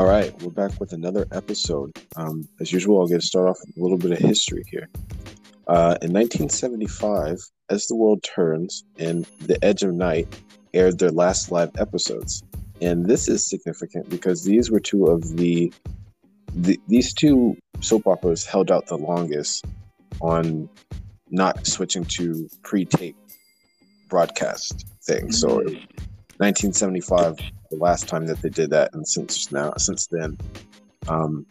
All right, we're back with another episode. Um, as usual, I'll get to start off with a little bit of history here. Uh, in 1975, As the World Turns and The Edge of Night aired their last live episodes. And this is significant because these were two of the, the these two soap operas held out the longest on not switching to pre-tape broadcast things. So 1975, the last time that they did that, and since now, since then, um,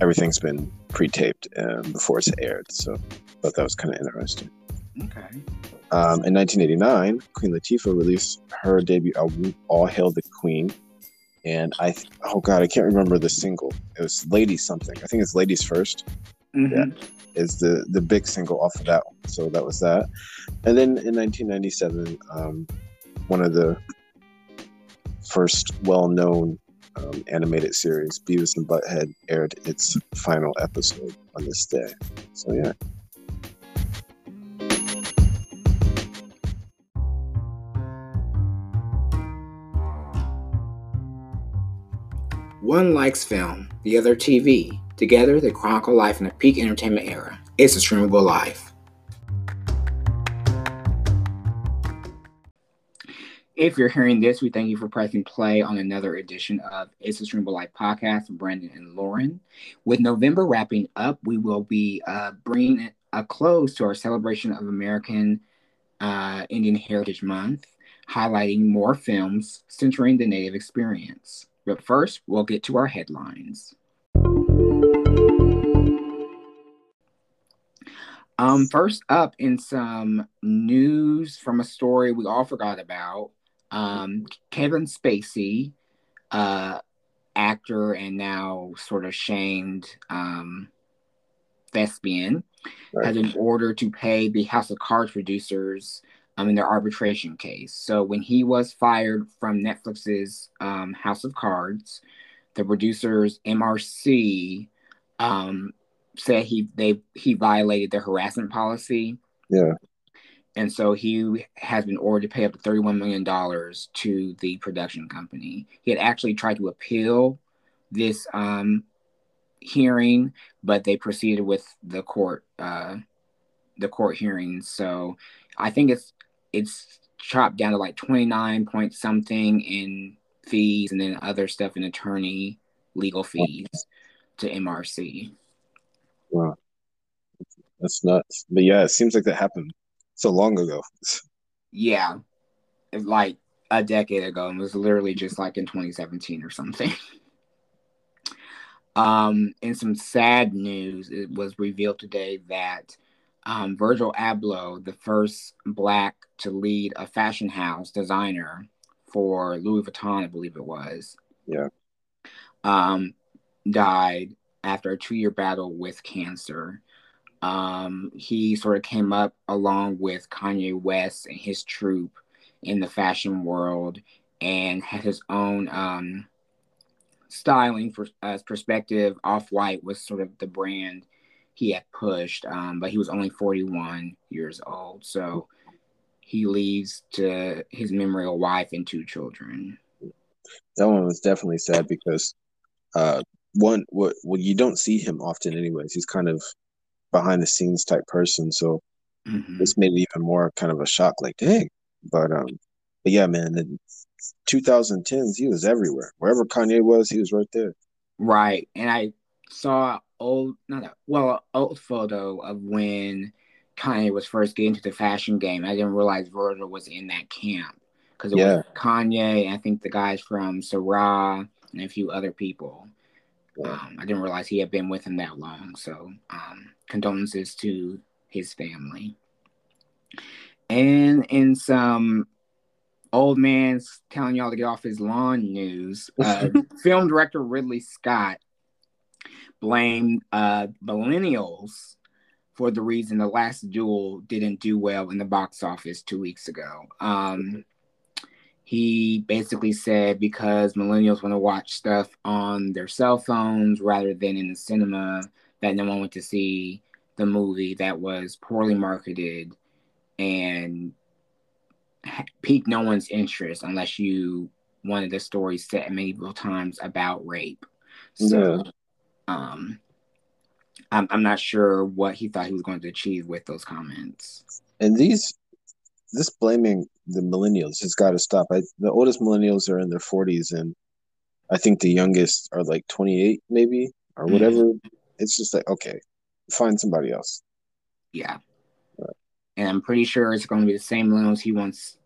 everything's been pre-taped um, before it's aired. So, I thought that was kind of interesting. Okay. Um, in 1989, Queen Latifah released her debut album, "All Hail the Queen," and I, oh god, I can't remember the single. It was "Ladies Something." I think it's "Ladies 1st Mhm. Yeah. is the the big single off of that one. So that was that. And then in 1997, um, one of the first well-known um, animated series, Beavis and Butthead, aired its final episode on this day. So yeah. One likes film, the other TV. Together, they chronicle life in the peak entertainment era. It's a streamable life. If you're hearing this, we thank you for pressing play on another edition of It's a Streamable Life podcast Brandon and Lorin. With November wrapping up, we will be uh, bringing a close to our celebration of American uh, Indian Heritage Month, highlighting more films centering the Native experience. But first, we'll get to our headlines. Um, first up, in some news from a story we all forgot about, um, Kevin Spacey, uh, actor and now sort of shamed um, thespian, Right. has been ordered to pay the House of Cards producers um, in their arbitration case. So when he was fired from Netflix's um, House of Cards, the producers MRC um, said he they he violated their harassment policy, Yeah. And so he has been ordered to pay up to thirty one million dollars to the production company. He had actually tried to appeal this um, hearing, but they proceeded with the court uh, the court hearings. So I think it's it's chopped down to like twenty nine point something in fees, and then other stuff in attorney legal fees to MRC. Wow. That's nuts. But yeah, it seems like that happened so long ago. Yeah, it's like a decade ago, and it was literally just like in 2017 or something. um, in some sad news, it was revealed today that um, Virgil Abloh, the first black to lead a fashion house designer for Louis Vuitton, I believe it was, Yeah. um, died after a two-year battle with cancer. Um, he sort of came up along with Kanye West and his troupe in the fashion world and had his own um, styling for as perspective. Off White was sort of the brand he had pushed, um, but he was only 41 years old. So he leaves to his memory a wife and two children. That one was definitely sad because uh one what well you don't see him often anyways. He's kind of behind the scenes type person. So Mhm. this made it even more kind of a shock, like dang. But um but yeah, man, in 2010s he was everywhere. Wherever Kanye was, he was right there. Right. And I saw old not a well, old photo of when Kanye was first getting to the fashion game. I didn't realize Virgil was in that camp. Because it Yeah. was Kanye and I think the guys from Sarah and a few other people. Um, I didn't realize he had been with him that long. So um, condolences to his family. And in some old man's telling y'all to get off his lawn news, uh, film director Ridley Scott blamed uh, millennials for the reason the last duel didn't do well in the box office two weeks ago. Um, he basically said because millennials want to watch stuff on their cell phones rather than in the cinema, that no one went to see the movie that was poorly marketed and piqued no one's interest unless you of the stories said medieval times about rape. So, yeah. um, I'm, I'm not sure what he thought he was going to achieve with those comments. And these, this blaming the millennials has got to stop. I, the oldest millennials are in their 40s, and I think the youngest are like 28, maybe, or mm-hmm. whatever. Mm-hmm. It's just like, okay, find somebody else. Yeah. Right. And I'm pretty sure it's going to be the same millennials he wants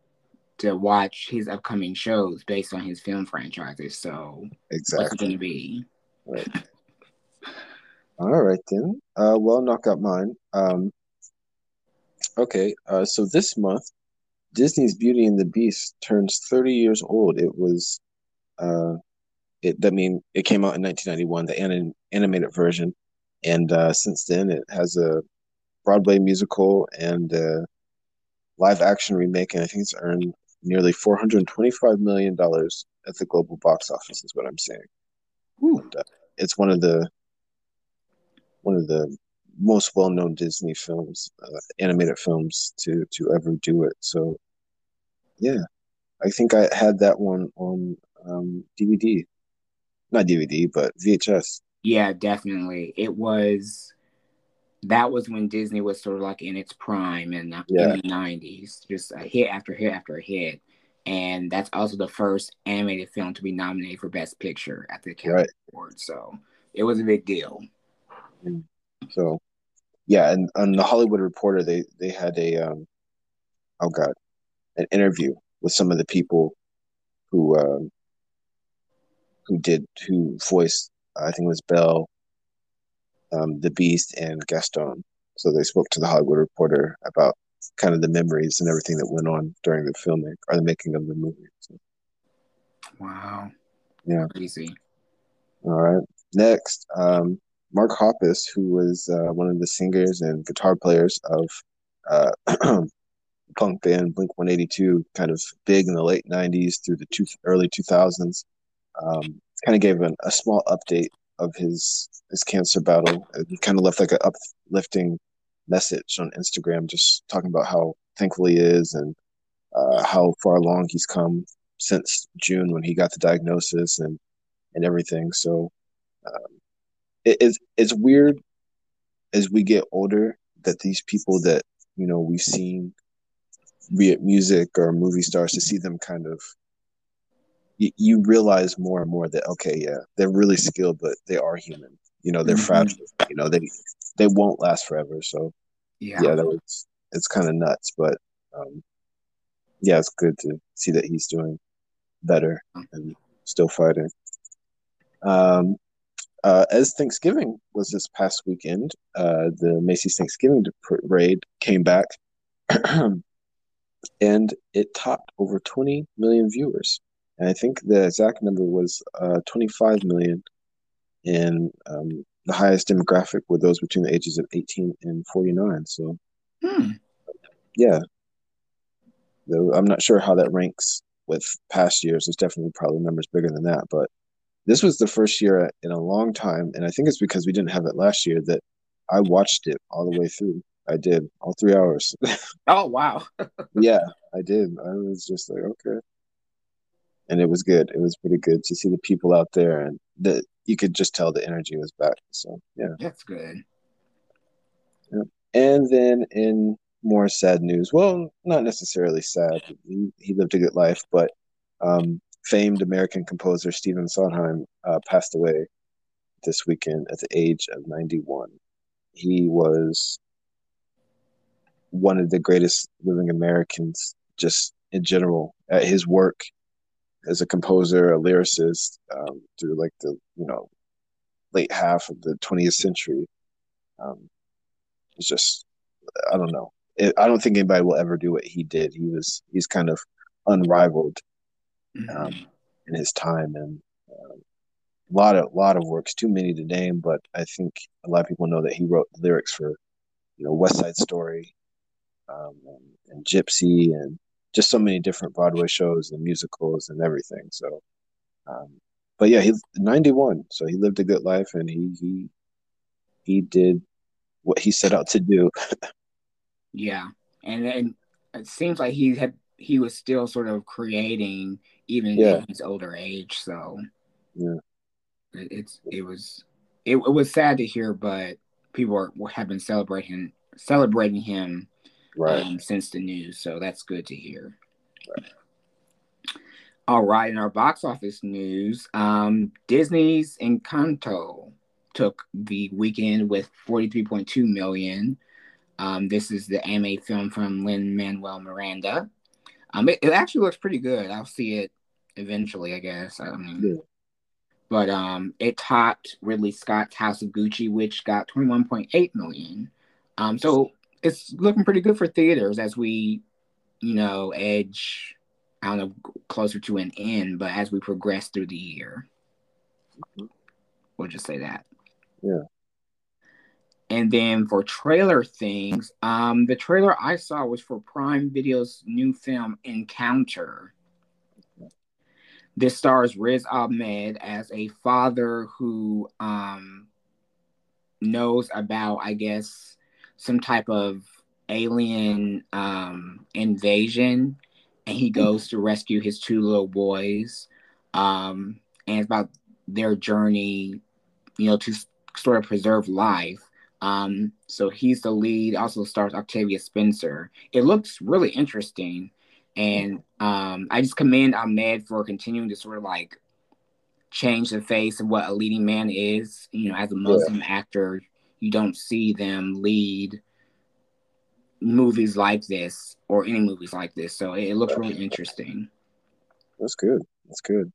to watch his upcoming shows based on his film franchises. So exactly. what's it going to be? Right. All right then. Uh, well, knock out mine. Um, okay. Uh, so this month, Disney's Beauty and the Beast turns 30 years old. It was, uh, it. I mean, it came out in 1991, the anim- animated version, and uh, since then it has a Broadway musical and a live action remake, and I think it's earned nearly 425 million dollars at the global box office. Is what I'm saying. And, uh, it's one of the one of the most well-known Disney films, uh, animated films to to ever do it. So, yeah, I think I had that one on um, DVD, not DVD, but VHS. Yeah, definitely. It was. That was when Disney was sort of like in its prime in, yeah. in the '90s, just a hit after hit after hit, and that's also the first animated film to be nominated for Best Picture at the Academy right. Awards. So it was a big deal. So, yeah, and on the Hollywood Reporter, they they had a um, oh god, an interview with some of the people who um, who did who voiced I think it was Belle, um, the Beast, and Gaston. So they spoke to the Hollywood Reporter about kind of the memories and everything that went on during the filming or the making of the movie. So. Wow. Yeah. Crazy. All right. Next, um, Mark Hoppus, who was uh, one of the singers and guitar players of uh, punk band Blink 182, kind of big in the late 90s through the two, early 2000s, um, kind of gave an, a small update of his his cancer battle. He kind of left like an uplifting message on Instagram, just talking about how thankful he is and uh, how far along he's come since June when he got the diagnosis and and everything. So um, it, it's it's weird as we get older that these people that you know we've seen be it music or movie stars to see them kind of you, you realize more and more that okay yeah they're really skilled but they are human. You know they're mm-hmm. fragile. You know they they won't last forever. So yeah. yeah that was it's kind of nuts but um yeah it's good to see that he's doing better and still fighting. Um uh, as Thanksgiving was this past weekend, uh, the Macy's Thanksgiving Parade came back, and it topped over 20 million viewers. And I think the exact number was uh, 25 million, and um, the highest demographic were those between the ages of 18 and 49. So, hmm. yeah, Though I'm not sure how that ranks with past years. There's definitely probably numbers bigger than that, but this was the first year in a long time, and I think it's because we didn't have it last year that I watched it all the way through. I did all three hours. oh wow! yeah, I did. I was just like, okay, and it was good. It was pretty good to see the people out there, and that you could just tell the energy was back. So yeah, that's good. Yeah. And then in more sad news, well, not necessarily sad. He, he lived a good life, but um, famed American composer Stephen Sondheim uh, passed away this weekend at the age of 91. He was one of the greatest living Americans, just in general. At his work as a composer, a lyricist, um, through like the you know late half of the 20th century, um, it's just I don't know. It, I don't think anybody will ever do what he did. He was he's kind of unrivaled um, in his time, and um, a lot of lot of works. Too many to name, but I think a lot of people know that he wrote lyrics for, you know, West Side Story, um, and, and Gypsy, and just so many different Broadway shows and musicals and everything. So, um, but yeah, he's 91, so he lived a good life, and he he he did what he set out to do. yeah, and and it seems like he had he was still sort of creating even Yeah. in his older age. So Yeah. it, it's it was it, it was sad to hear, but people are, have been celebrating celebrating him Right. um, since the news, so that's good to hear. All right, in our box office news, um, Disney's Encanto took the weekend with 43.2 million. Um, this is the anime film from Lin Manuel Miranda. Um, it, it actually looks pretty good. I'll see it eventually, I guess. I mean, Yeah. but um, it topped Ridley Scott's House of Gucci, which got 21.8 million. Um, so it's looking pretty good for theaters as we, you know, edge, I don't know, closer to an end, but as we progress through the year. We'll just say that. Yeah. And then for trailer things, um, the trailer I saw was for Prime Video's new film Encounter. This stars Riz Ahmed as a father who um, knows about, I guess, some type of alien um, invasion, and he goes to rescue his two little boys. Um, and it's about their journey, you know, to sort of preserve life. Um, so he's the lead. Also stars Octavia Spencer. It looks really interesting, and um, I just commend Ahmed for continuing to sort of like change the face of what a leading man is. You know, as a Muslim actor, you don't see them lead movies like this or any movies like this. So it, it looks really interesting. That's good. That's good.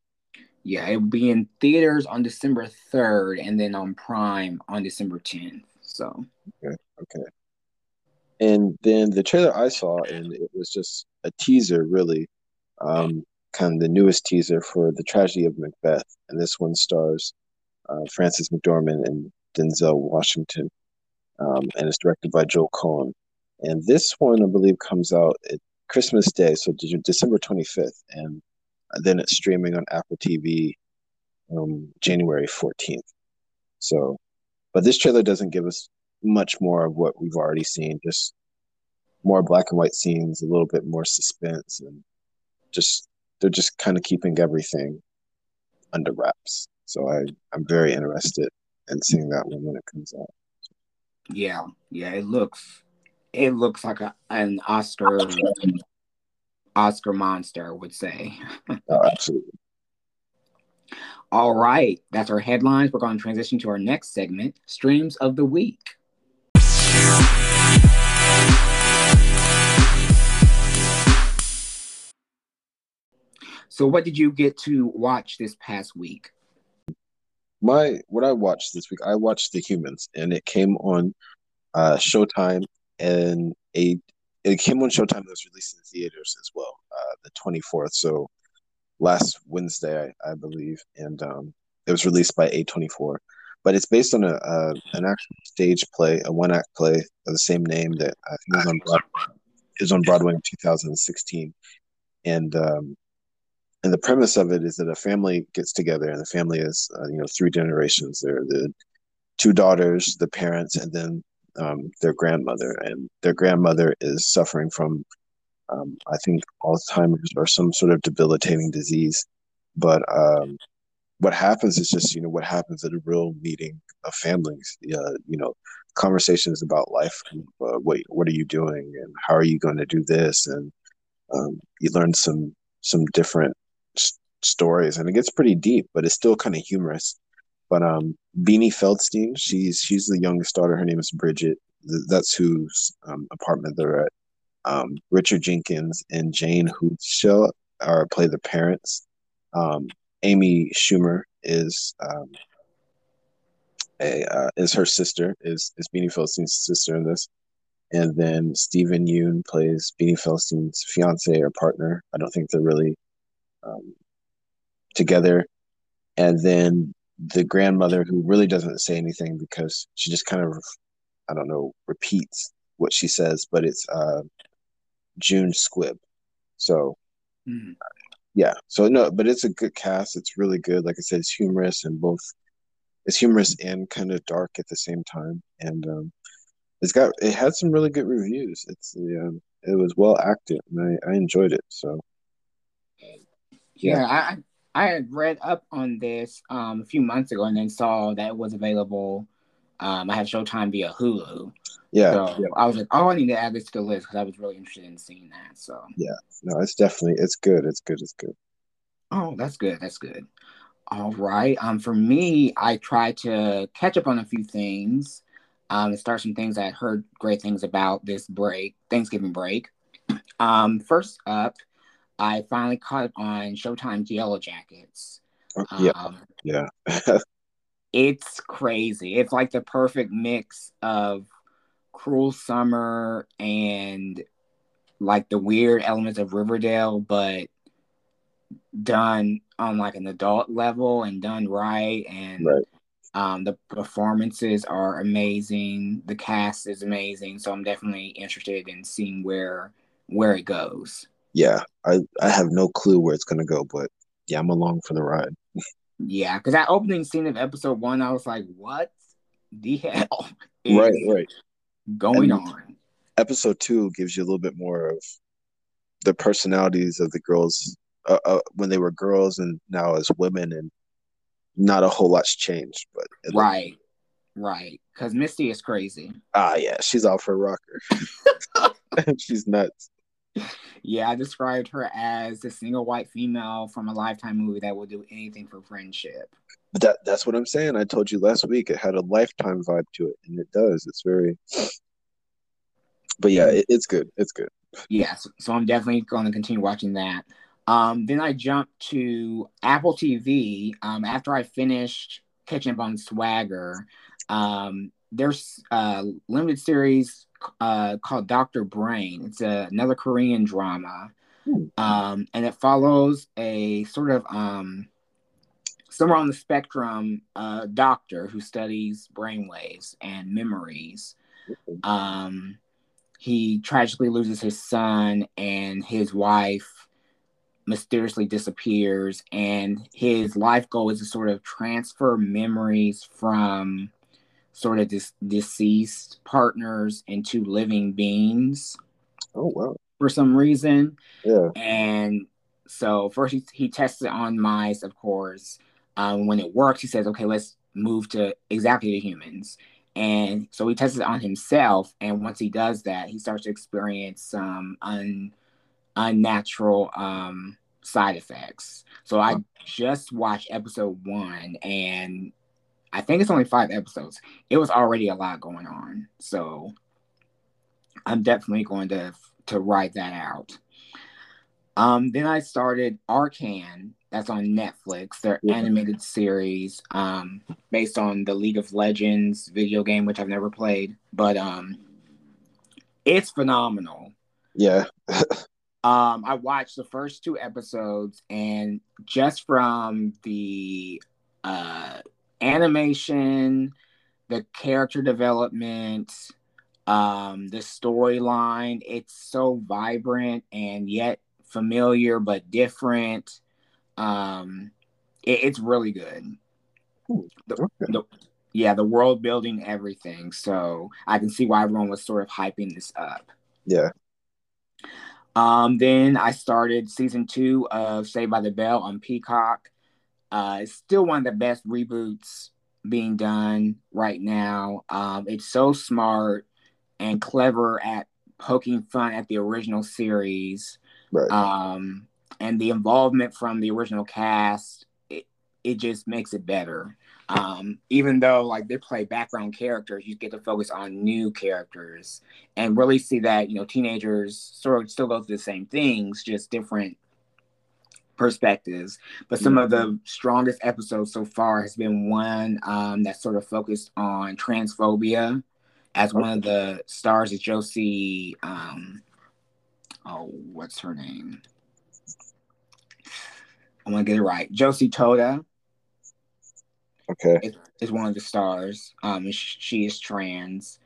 Yeah, it will be in theaters on December 3rd and then on Prime on December 10th. So, Okay. And then the trailer I saw, and it was just a teaser, really, um, kind of the newest teaser for the tragedy of Macbeth. And this one stars uh, Frances McDormand and Denzel Washington, um, and it's directed by Joel Coen. And this one, I believe, comes out at Christmas Day, so December 25th, and then it's streaming on Apple TV um, January 14th. So, but this trailer doesn't give us much more of what we've already seen, just more black and white scenes, a little bit more suspense, and just they're just kind of keeping everything under wraps. So I, I'm very interested in seeing that one when it comes out. yeah, yeah, it looks it looks like a, an Oscar Oscar monster, would say. Oh, absolutely. All right, that's our headlines. We're going to transition to our next segment, Streams of the Week. So, what did you get to watch this past week? My what I watched this week, I watched The Humans, and it came on uh, Showtime, and a it came on Showtime that was released in theaters as well, uh, the 24th. So last Wednesday, I, I believe, and um, it was released by A24. But it's based on a, a an actual stage play, a one act play of the same name that I think was on Broadway, is on Broadway in 2016, and um, and the premise of it is that a family gets together, and the family is uh, you know three generations. There are the two daughters, the parents, and then um, their grandmother, and their grandmother is suffering from um, I think Alzheimer's or some sort of debilitating disease. But um, what happens is just you know what happens at a real meeting of families. Uh, you know, conversations about life. Uh, what what are you doing, and how are you going to do this? And um, you learn some some different s- stories, and it gets pretty deep, but it's still kind of humorous. But um, Beanie Feldstein, she's she's the youngest daughter. Her name is Bridget. Th- That's whose um, apartment they're at. Um, Richard Jenkins and Jayne Houdyshell are play the parents. Um, Amy Schumer is um, a uh, is her sister is is Beanie Feldstein's sister in this, and then Steven Yeun plays Beanie Feldstein's fiance or partner. I don't think they're really um, together. And then the grandmother who really doesn't say anything because she just kind of I don't know repeats what she says, but it's uh, June Squibb. So Mhm. yeah, so no, but it's a good cast. It's really good. Like I said, it's humorous and both it's humorous and kind of dark at the same time. And um, it's got it had some really good reviews. It's the um, it was well acted, and I, I enjoyed it. So, yeah, I I had read up on this um, a few months ago, and then saw that it was available. Um, I have Showtime via Hulu. Yeah, so yeah. I was like, oh, I need to add this to the list because I was really interested in seeing that. So yeah, no, it's definitely it's good. It's good. It's good. Oh, that's good. That's good. All right. Um, for me, I tried to catch up on a few things. Um, and start some things I heard great things about this break, Thanksgiving break. Um, first up, I finally caught up on Showtime's Yellow Jackets. Oh, yeah, Um, yeah, it's crazy. It's like the perfect mix of cruel summer and like the weird elements of Riverdale, but done on like an adult level and done right. And right. um, the performances are amazing. The cast is amazing. So I'm definitely interested in seeing where where it goes. Yeah, I I have no clue where it's gonna go, but yeah, I'm along for the ride. Yeah, because that opening scene of episode one, I was like, "What the hell is Right, right. going And- on?" Episode two gives you a little bit more of the personalities of the girls uh, uh, when they were girls and now as women, and not a whole lot's changed. But Right, right. Because Misty is crazy. ah, yeah, she's off her rocker. she's nuts. Yeah, I described her as the single white female from a Lifetime movie that will do anything for friendship. But that that's what I'm saying. I told you last week it had a lifetime vibe to it, and it does. It's very. But yeah, it, it's good. It's good. Yes, so I'm definitely going to continue watching that. Um, then I jumped to Apple TV um, after I finished catching up on Swagger. Um, there's a limited series uh, called Doctor Brain. It's a, another Korean drama, Hmm. um, and it follows a sort of um, somewhere on the spectrum uh, doctor who studies brainwaves and memories. Um, he tragically loses his son, and his wife mysteriously disappears. And his life goal is to sort of transfer memories from sort of dis- deceased partners into living beings Oh wow. for some reason. Yeah. And so first he, he tests it on mice, of course. Um, when it works, he says, okay, let's move to exactly to humans. And so he tests it on himself. And once he does that, he starts to experience some un, unnatural um, side effects. So I just watched episode one, and I think it's only five episodes. It was already a lot going on. So I'm definitely going to to write that out. Um, then I started Arcane. That's on Netflix. Their Yeah. animated series, um, based on the League of Legends video game, which I've never played, but um, it's phenomenal. Yeah. Um, I watched the first two episodes, and just from the uh, animation, the character development, um, the storyline, it's so vibrant and yet familiar but different. Um, it- it's really good. The- Okay. the- yeah, the world building, everything. So I can see why everyone was sort of hyping this up. Yeah. Um, then I started season two of Saved by the Bell on Peacock. Uh, it's still one of the best reboots being done right now. Um, it's so smart and clever at poking fun at the original series. Right. Um, and the involvement from the original cast, it, it just makes it better. Um, even though like they play background characters, you get to focus on new characters and really see that you know teenagers sort of still go through the same things, just different perspectives. But some of the strongest episodes so far has been one um, that sort of focused on transphobia. As one of the stars is Josie. Um, oh, what's her name? I want to get it right. Josie Totah Okay. is, is one of the stars. Um, and sh- she is trans.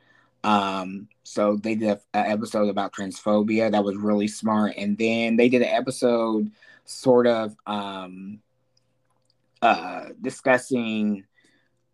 Um, so they did an episode about transphobia that was really smart, and then they did an episode sort of um, uh, discussing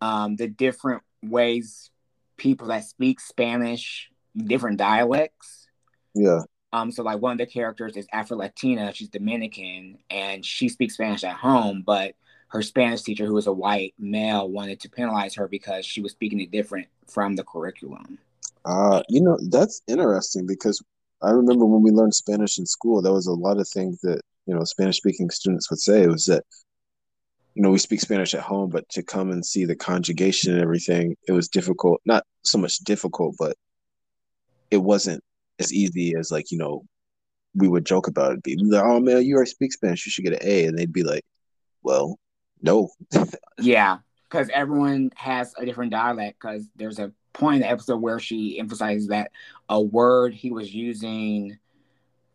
um, the different ways people that speak Spanish, different dialects, Yeah. Um, so like one of the characters is Afro Latina, she's Dominican, and she speaks Spanish at home, but her Spanish teacher, who is a white male, wanted to penalize her because she was speaking it different from the curriculum. Uh, you know, that's interesting because I remember when we learned Spanish in school, there was a lot of things that, you know, Spanish speaking students would say. Was that, you know, we speak Spanish at home, but to come and see the conjugation and everything, it was difficult. Not so much difficult, but it wasn't as easy as like, you know, we would joke about it. Be like, oh man, you already speak Spanish, you should get an A. And they'd be like, well, no. yeah, because everyone has a different dialect. Because there's a point in the episode where she emphasizes that a word he was using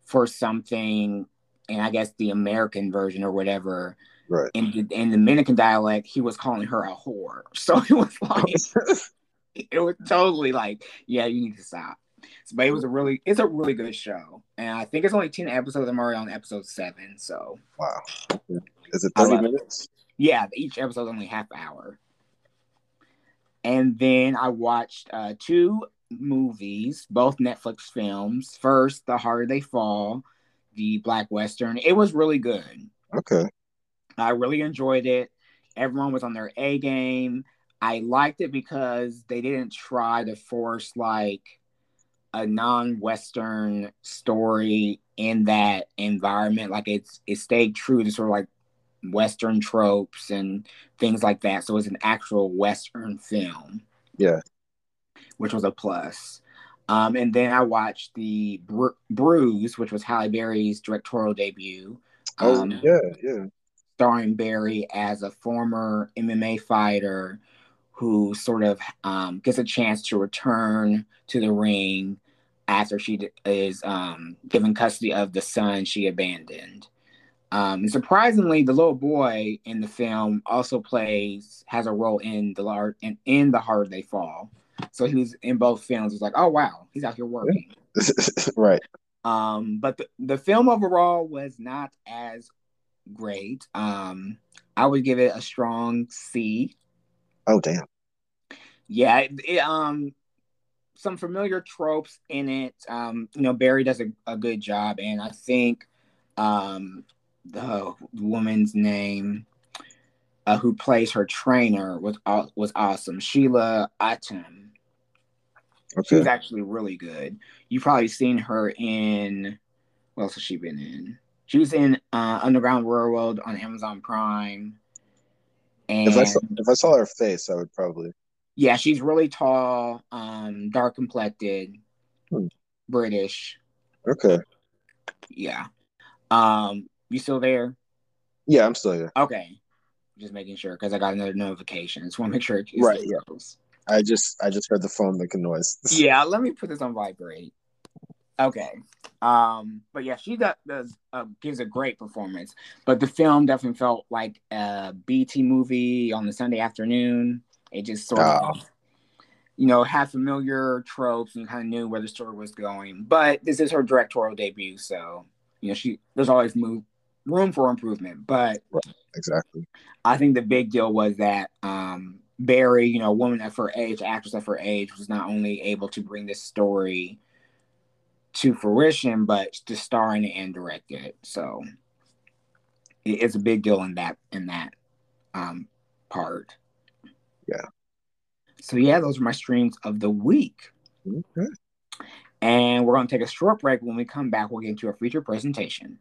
for something, and I guess the American version or whatever. Right. In the in the Dominican dialect, he was calling her a whore. So it was like, it was totally like, yeah, you need to stop. But it was a really, it's a really good show, and I think it's only ten episodes. I'm already on episode seven. So wow, is it thirty minutes? It. Yeah, each episode only half hour. And then I watched uh, two movies, both Netflix films. First, The Harder They Fall, the Black Western. It was really good. Okay. I really enjoyed it. Everyone was on their A game. I liked it because they didn't try to force like a non-Western story in that environment. Like it's it stayed true to sort of like Western tropes and things like that. So it's an actual Western film. Yeah. Which was a plus. Um, and then I watched the Bru- Bruise, which was Halle Berry's directorial debut. Oh, um, yeah, yeah. Starring Berry as a former MMA fighter who sort of um, gets a chance to return to the ring after she is um, given custody of the son she abandoned. Um, and surprisingly, the little boy in the film also plays has a role in the large in, in the Harder They Fall. So he was in both films. It's like, oh wow, he's out here working. right. Um, but the, the film overall was not as great. Um, I would give it a strong C. Oh damn. Yeah, it, it, um, some familiar tropes in it. Um, you know, Berry does a, a good job, and I think um the woman's name uh, who plays her trainer was was awesome. Sheila Atim. Okay. She was actually really good. You've probably seen her in what else has she been in? She was in uh, Underground Railroad on Amazon Prime. And if I, saw, if I saw her face, I would probably. Yeah, she's really tall, um, dark complected, hmm. British. Okay. Yeah. Um, you still there? Yeah, I'm still here. Okay. Just making sure because I got another notification. Just want to make sure right. Yeah. I just I just heard the phone make a noise. yeah, let me put this on vibrate. Okay. Um, but yeah, she does, does uh, gives a great performance. But the film definitely felt like a BT movie on the Sunday afternoon. It just sort oh. of, you know, had familiar tropes and kind of knew where the story was going. But this is her directorial debut, so you know, she there's always move room for improvement. But exactly, I think the big deal was that um, Berry, you know, a woman of her age, actress of her age, was not only able to bring this story to fruition, but to star in it and direct it. So it's a big deal in that in that um, part. Yeah. So yeah, those are my streams of the week. Okay. And we're going to take a short break. When we come back, we'll get into a feature presentation.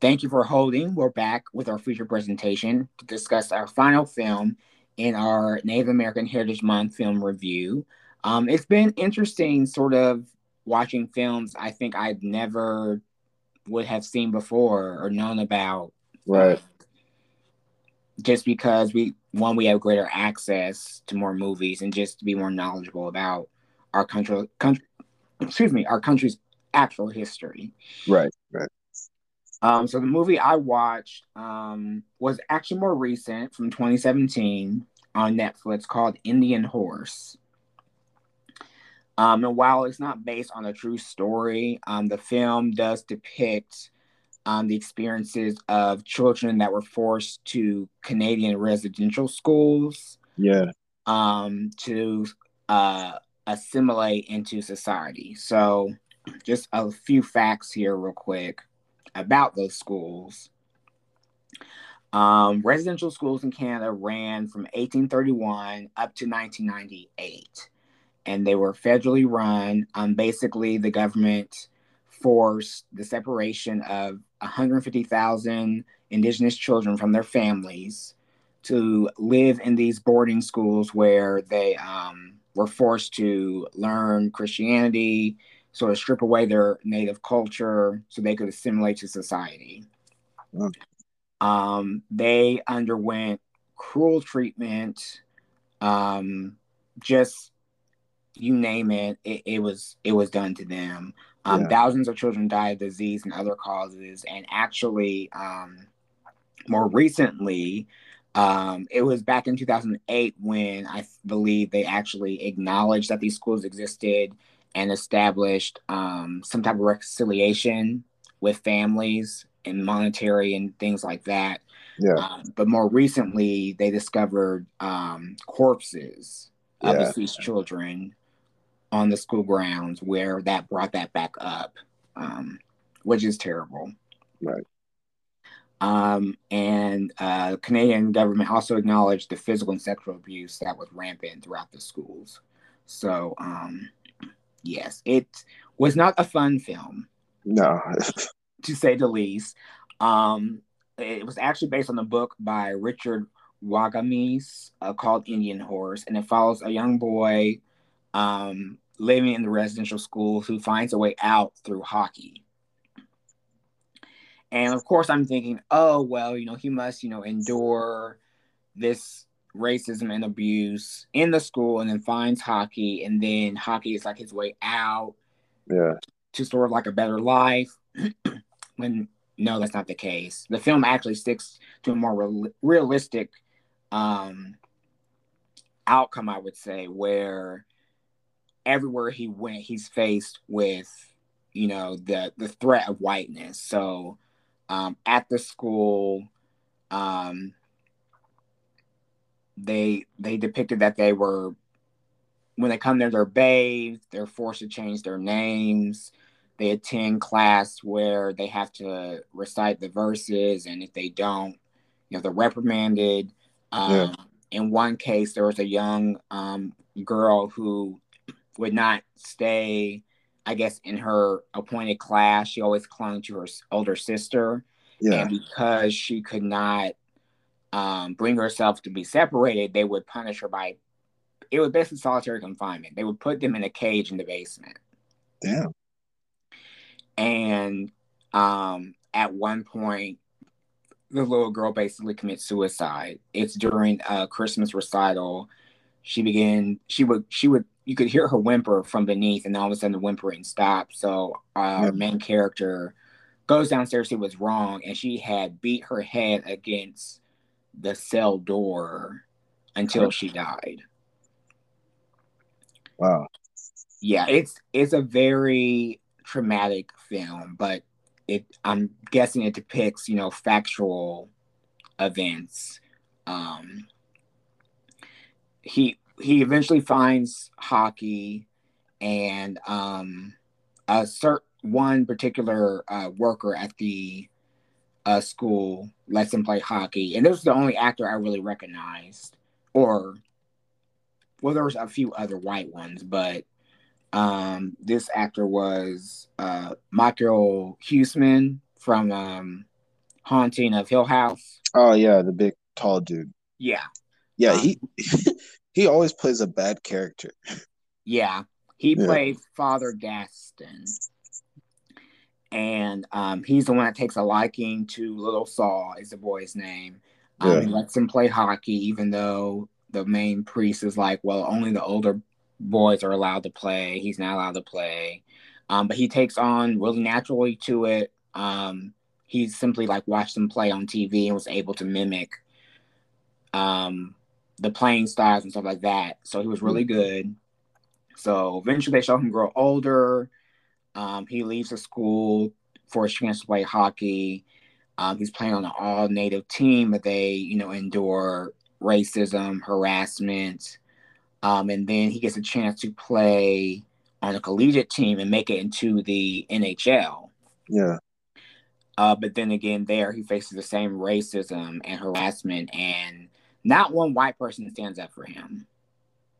Thank you for holding. We're back with our feature presentation to discuss our final film in our Native American Heritage Month film review. Um, it's been interesting, sort of watching films I think I'd never would have seen before or known about. Right. just because we one we have greater access to more movies and just to be more knowledgeable about our country, country excuse me, our country's actual history. Right. Right. Um, so the movie I watched um, was actually more recent from 2017 on Netflix called Indian Horse. Um, and while it's not based on a true story, um, the film does depict um, the experiences of children that were forced to Canadian residential schools. Yeah. um, to uh, assimilate into society. So, just a few facts here, real quick, about those schools. Um, residential schools in Canada ran from 1831 up to 1998, and they were federally run. Um, basically, the government forced the separation of 150,000 Indigenous children from their families to live in these boarding schools where they um, were forced to learn Christianity, sort of strip away their native culture so they could assimilate to society. Mm. Um, they underwent cruel treatment, um, just you name it, it, it, was it was done to them. Um, yeah. Thousands of children died of disease and other causes, and actually, um, more recently, um, it was back in 2008 when I believe they actually acknowledged that these schools existed and established um, some type of reconciliation with families and monetary and things like that. Yeah. Um, but more recently, they discovered um, corpses of yeah. deceased children on the school grounds where that brought that back up, um, which is terrible. Right. Um, and uh, Canadian government also acknowledged the physical and sexual abuse that was rampant throughout the schools. So, um, yes, it was not a fun film. No. to say the least. Um, it was actually based on a book by Richard Wagamese uh, called Indian Horse, and it follows a young boy um, living in the residential school who finds a way out through hockey. And of course, I'm thinking, oh, well, you know, he must, you know, endure this racism and abuse in the school and then finds hockey. And then hockey is like his way out yeah. to sort of like a better life. when no, that's not the case. The film actually sticks to a more real, realistic um, outcome, I would say, where everywhere he went, he's faced with, you know, the the threat of whiteness. So um, at the school, um, they they depicted that they were when they come there, they're bathed, they're forced to change their names. They attend class where they have to recite the verses, and if they don't, you know, they're reprimanded. Um, yeah. In one case, there was a young um, girl who would not stay I guess in her appointed class, she always clung to her older sister. Yeah. And because she could not um, bring herself to be separated, they would punish her by, it was basically solitary confinement. They would put them in a cage in the basement. Damn. And um, at one point, the little girl basically commits suicide. It's during a Christmas recital. She began, she would, she would you could hear her whimper from beneath, and all of a sudden the whimpering stopped. So our main character goes downstairs, She was wrong, and she had beat her head against the cell door until she died. Wow. Yeah, it's it's a very traumatic film, but it I'm guessing it depicts, you know, factual events. Um he he eventually finds hockey and um, a certain one particular uh, worker at the uh, school lets him play hockey, and this was the only actor I really recognized. Or, well, there was a few other white ones, but um, this actor was uh, Michael Huisman from um, Haunting of Hill House. Oh yeah, the big tall dude. Yeah, yeah. Um, he he always plays a bad character. Yeah, he yeah. played Father Gaston, and um, he's the one that takes a liking to Little Saul. Is the boy's name? Um, yeah. He lets him play hockey, even though the main priest is like, well, only the older boys are allowed to play. He's not allowed to play. Um, but he takes on really naturally to it. Um, he simply like watched them play on TV and was able to mimic um, the playing styles and stuff like that. So he was really mm-hmm. good. So eventually they show him grow older. Um, he leaves the school for a chance to play hockey. Um, he's playing on an all native team, but they, you know, endure racism, harassment. Um, and then he gets a chance to play on a collegiate team and make it into the NHL. Yeah. Uh, but then again, there he faces the same racism and harassment, and not one white person stands up for him.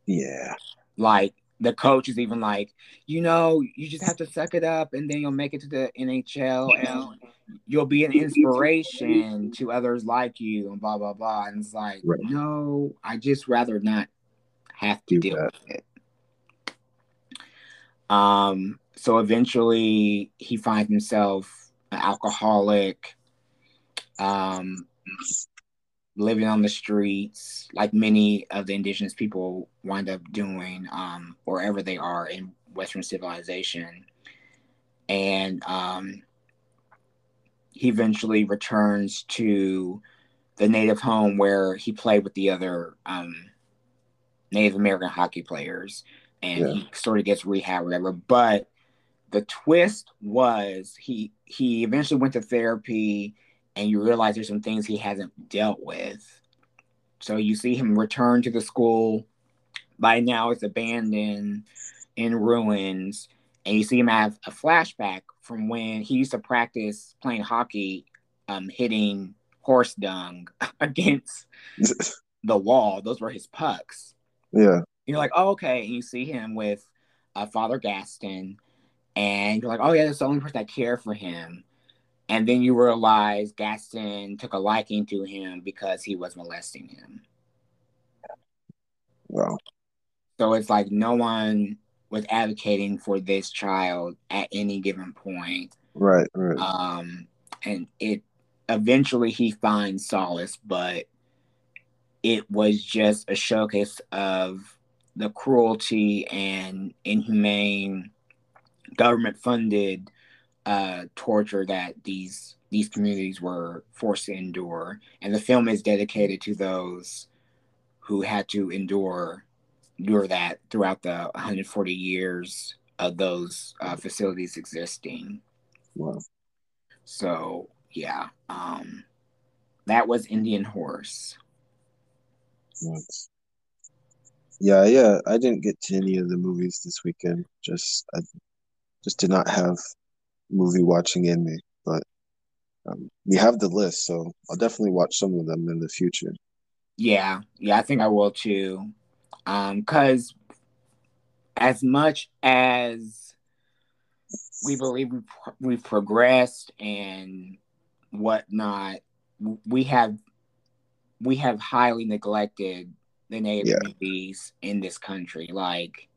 Yeah. Like the coach is even like, you know, you just have to suck it up, and then you'll make it to the NHL, and you'll be an inspiration to others like you, and blah blah blah. And it's like, Right. no, I just rather not have to Do deal with it. Um, so eventually he finds himself an alcoholic, um, living on the streets, like many of the indigenous people wind up doing, um, wherever they are in Western civilization. And um, he eventually returns to the native home where he played with the other um, Native American hockey players, and Yeah. he sort of gets rehab, or whatever. But the twist was he he eventually went to therapy, and you realize there's some things he hasn't dealt with. So you see him return to the school. By now, it's abandoned, in ruins, and you see him have a flashback from when he used to practice playing hockey, um, hitting horse dung against the wall. Those were his pucks. yeah. You're like, oh, okay. And you see him with uh, Father Gaston, and you're like, oh, yeah, that's the only person that cared for him. And then you realize Gaston took a liking to him because he was molesting him. Wow. So it's like no one was advocating for this child at any given point. Right. Right. Um, and it eventually he finds solace, but it was just a showcase of the cruelty and inhumane government funded uh, torture that these these communities were forced to endure. And the film is dedicated to those who had to endure endure that throughout the 140 years of those uh, facilities existing. wow. So yeah, um, that was Indian Horse. Nuts. Yeah, yeah. I didn't get to any of the movies this weekend. Just I just did not have movie watching in me. But um, we have the list, so I'll definitely watch some of them in the future. Yeah, yeah, I think I will too. Um, cause as much as we believe we've, we've progressed and whatnot, we have we have highly neglected the native Yeah. communities in this country. Like,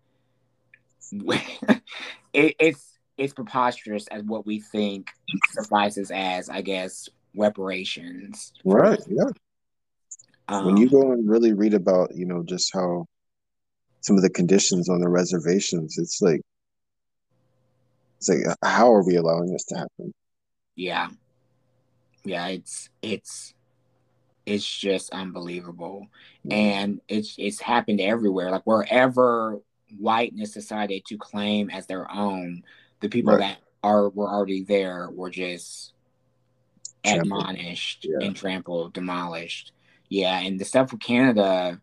it, it's it's preposterous as what we think suffices as, I guess, reparations. Right. Yeah. Um, When you go and really read about, you know, just how some of the conditions on the reservations, it's like it's like how are we allowing this to happen? yeah yeah it's it's it's just unbelievable and it's it's happened everywhere like wherever whiteness decided to claim as their own the people Right. that are were already there were just Trampled. admonished Yeah. and trampled demolished yeah and the stuff with canada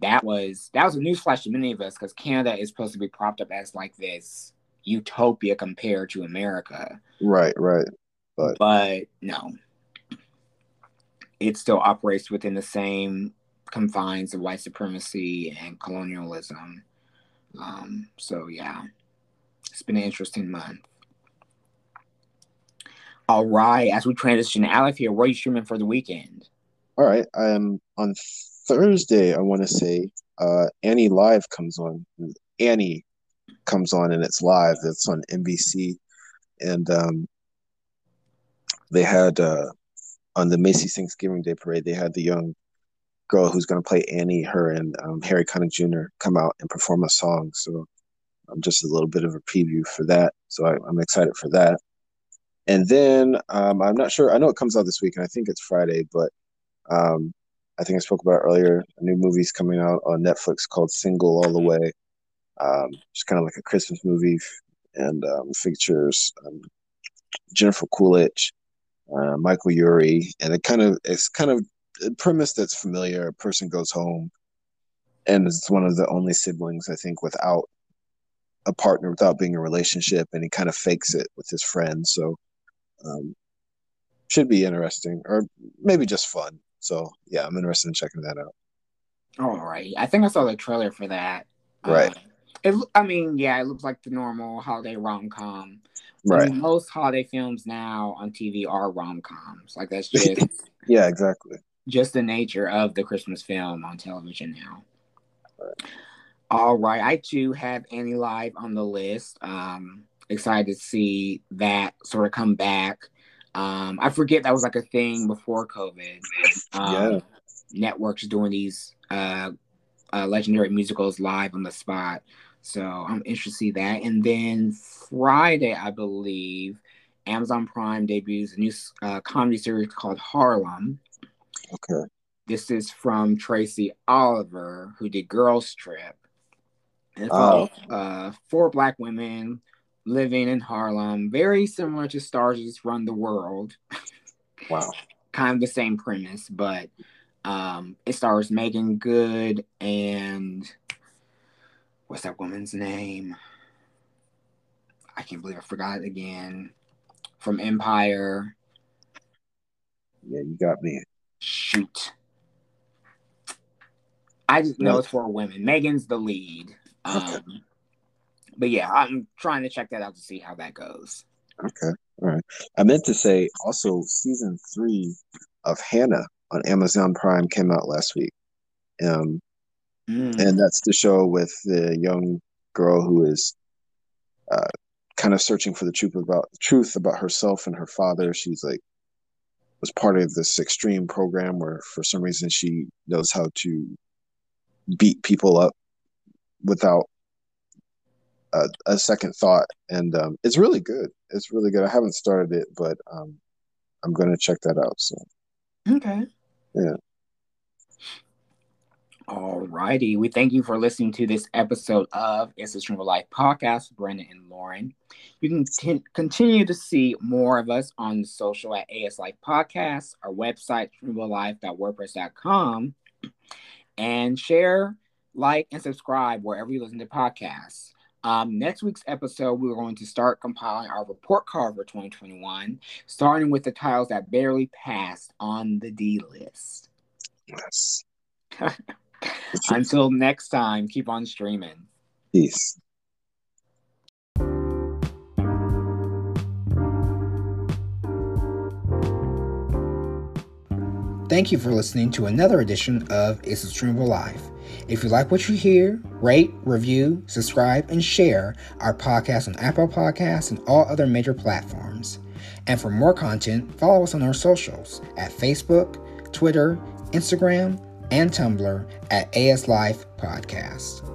that was that was a newsflash to many of us because canada is supposed to be propped up as like this utopia compared to america Right, right. But- but no, it still operates within the same confines of white supremacy and colonialism. Um, so yeah, it's been an interesting month. All right, as we transition out of here, what are you streaming for the weekend? All right. Um, on Thursday, I want to say, uh, Annie Live comes on. Annie comes on, and it's live. It's on NBC, and um, they had uh, on the Macy's Thanksgiving Day Parade, they had the young girl who's going to play Annie, her and um, Harry Connick Jr. come out and perform a song. So, um, just a little bit of a preview for that. So I, I'm excited for that. And then um, I'm not sure. I know it comes out this week, and I think it's Friday, but um, I think I spoke about it earlier. A new movie's coming out on Netflix called Single All the Way. Um, it's kind of like a Christmas movie, and um, features um, Jennifer Coolidge, uh, Michael Urie, and it kind of it's kind of a premise that's familiar. A person goes home, and it's one of the only siblings I think without a partner, without being in a relationship, and he kind of fakes it with his friends. So, um, should be interesting, or maybe just fun. So, yeah, I'm interested in checking that out. All right, I think I saw the trailer for that. Right. Uh, it, I mean, yeah, it looks like the normal holiday rom com. Right. I mean, most holiday films now on TV are rom coms. Like that's just yeah, exactly. Just the nature of the Christmas film on television now. All right. I too have Annie Live on the list. Um, excited to see that sort of come back. Um, I forget that was like a thing before COVID. Um, yeah. Networks doing these uh, uh, legendary musicals live on the spot. So I'm interested to see that. And then Friday, I believe, Amazon Prime debuts a new uh, comedy series called Harlem. Okay. This is from Tracy Oliver, who did Girls Trip. And oh. uh, four black women living in Harlem, very similar to Starz Just Run the World. Wow. kind of the same premise, but um, it stars Meagan Good and what's that woman's name? I can't believe I forgot it again. From Empire. Yeah, you got me. Shoot. I just know it's four women. Megan's the lead. Um. But yeah, I'm trying to check that out to see how that goes. Okay. All right. I meant to say also season three of Hanna on Amazon Prime came out last week. Um, mm. And that's the show with the young girl who is uh, kind of searching for the truth about truth about herself and her father. She's like was part of this extreme program where for some reason she knows how to beat people up without a, a second thought. And um, it's really good. It's really good. I haven't started it but um, i'm going to check that out so okay. Yeah. All righty. We thank you for listening to this episode of It's a Streamable Life podcast with Brandon and Lorin. You can t- continue to see more of us on social at AS Life Podcast, our website, streamoflife.wordpress.com, and share, like, and subscribe wherever you listen to podcasts. Um, next week's episode, we're going to start compiling our report card for 2021, starting with the titles that barely passed on the D list. Yes. Until next time, keep on streaming. Peace. Thank you for listening to another edition of It's a Streamable Life. If you like what you hear, rate, review, subscribe, and share our podcast on Apple Podcasts and all other major platforms. And for more content, follow us on our socials at Facebook, Twitter, Instagram, and Tumblr at AS Life Podcast.